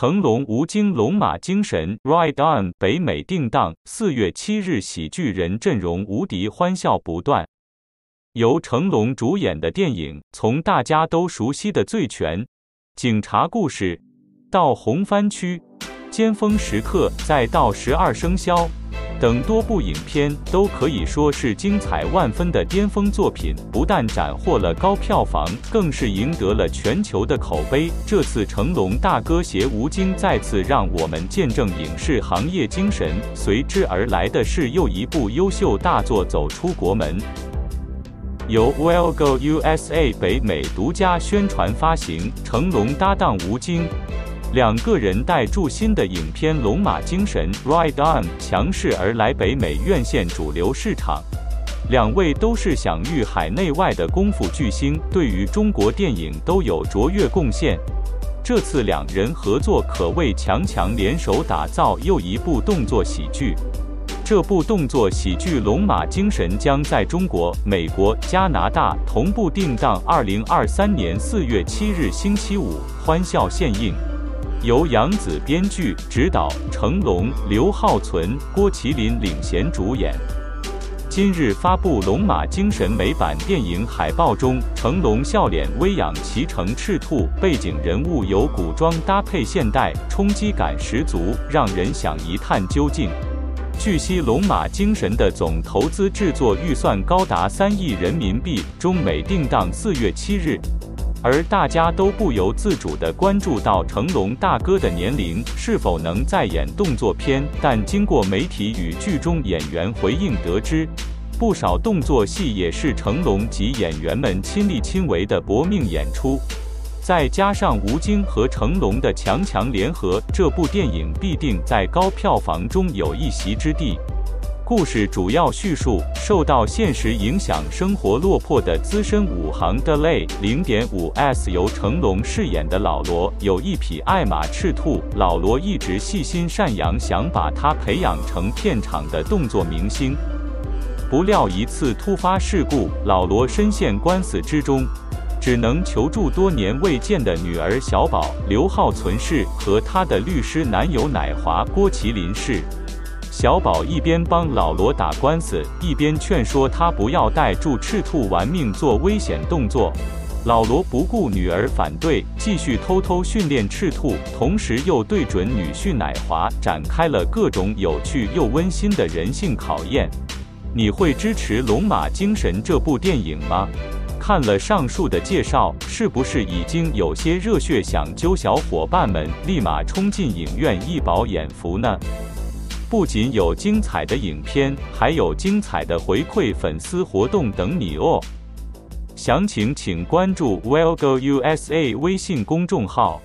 成龙吴京龙马精神，Ride On，北美定档，四月七日，喜剧人阵容无敌，欢笑不断。由成龙主演的电影，从大家都熟悉的《醉拳》、警察故事，到红番区、尖峰时刻，再到十二生肖。等多部影片都可以说是精彩万分的巅峰作品，不但斩获了高票房，更是赢得了全球的口碑。这次成龙大哥携吴京再次让我们见证影视行业精神，随之而来的是又一部优秀大作走出国门。由 Well Go USA 北美独家宣传发行，成龙搭档吴京。两个人带助新的影片《龙马精神》（Ride On） 强势而来北美院线主流市场。两位都是享誉海内外的功夫巨星，对于中国电影都有卓越贡献。这次两人合作可谓强强联手，打造又一部动作喜剧。这部动作喜剧《龙马精神》将在中国、美国、加拿大同步定档，二零二三年四月七日星期五欢笑献映。由杨紫编剧、执导，成龙、刘浩存、郭麒麟领衔主演。今日发布《龙马精神》美版电影海报中，成龙笑脸微扬，骑乘赤兔，背景人物由古装搭配现代，冲击感十足，让人想一探究竟。据悉，《龙马精神》的总投资制作预算高达三亿人民币，中美定档四月七日。而大家都不由自主地关注到成龙大哥的年龄是否能再演动作片，但经过媒体与剧中演员回应得知，不少动作戏也是成龙及演员们亲力亲为的搏命演出，再加上吴京和成龙的强强联合，这部电影必定在高票房中有一席之地。故事主要叙述受到现实影响、生活落魄的资深武行的类零点五 S 由成龙饰演的老罗，有一匹爱马赤兔。老罗一直细心善养，想把他培养成片场的动作明星。不料一次突发事故，老罗深陷官司之中，只能求助多年未见的女儿小宝刘浩存饰和他的律师男友乃华郭麒麟饰。小宝一边帮老罗打官司，一边劝说他不要带住赤兔玩命做危险动作。老罗不顾女儿反对，继续偷偷训练赤兔，同时又对准女婿奶华展开了各种有趣又温馨的人性考验。你会支持《龙马精神》这部电影吗？看了上述的介绍，是不是已经有些热血，想揪小伙伴们立马冲进影院一饱眼福呢？不仅有精彩的影片，还有精彩的回馈粉丝活动等你哦！详情请关注 Well Go USA 微信公众号。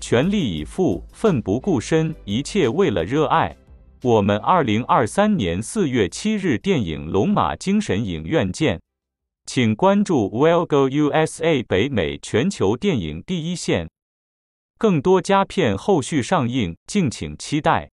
全力以赴，奋不顾身，一切为了热爱。我们二零二三年四月七日电影《龙马精神》影院见！请关注 Well Go USA 北美全球电影第一线，更多佳片后续上映，敬请期待。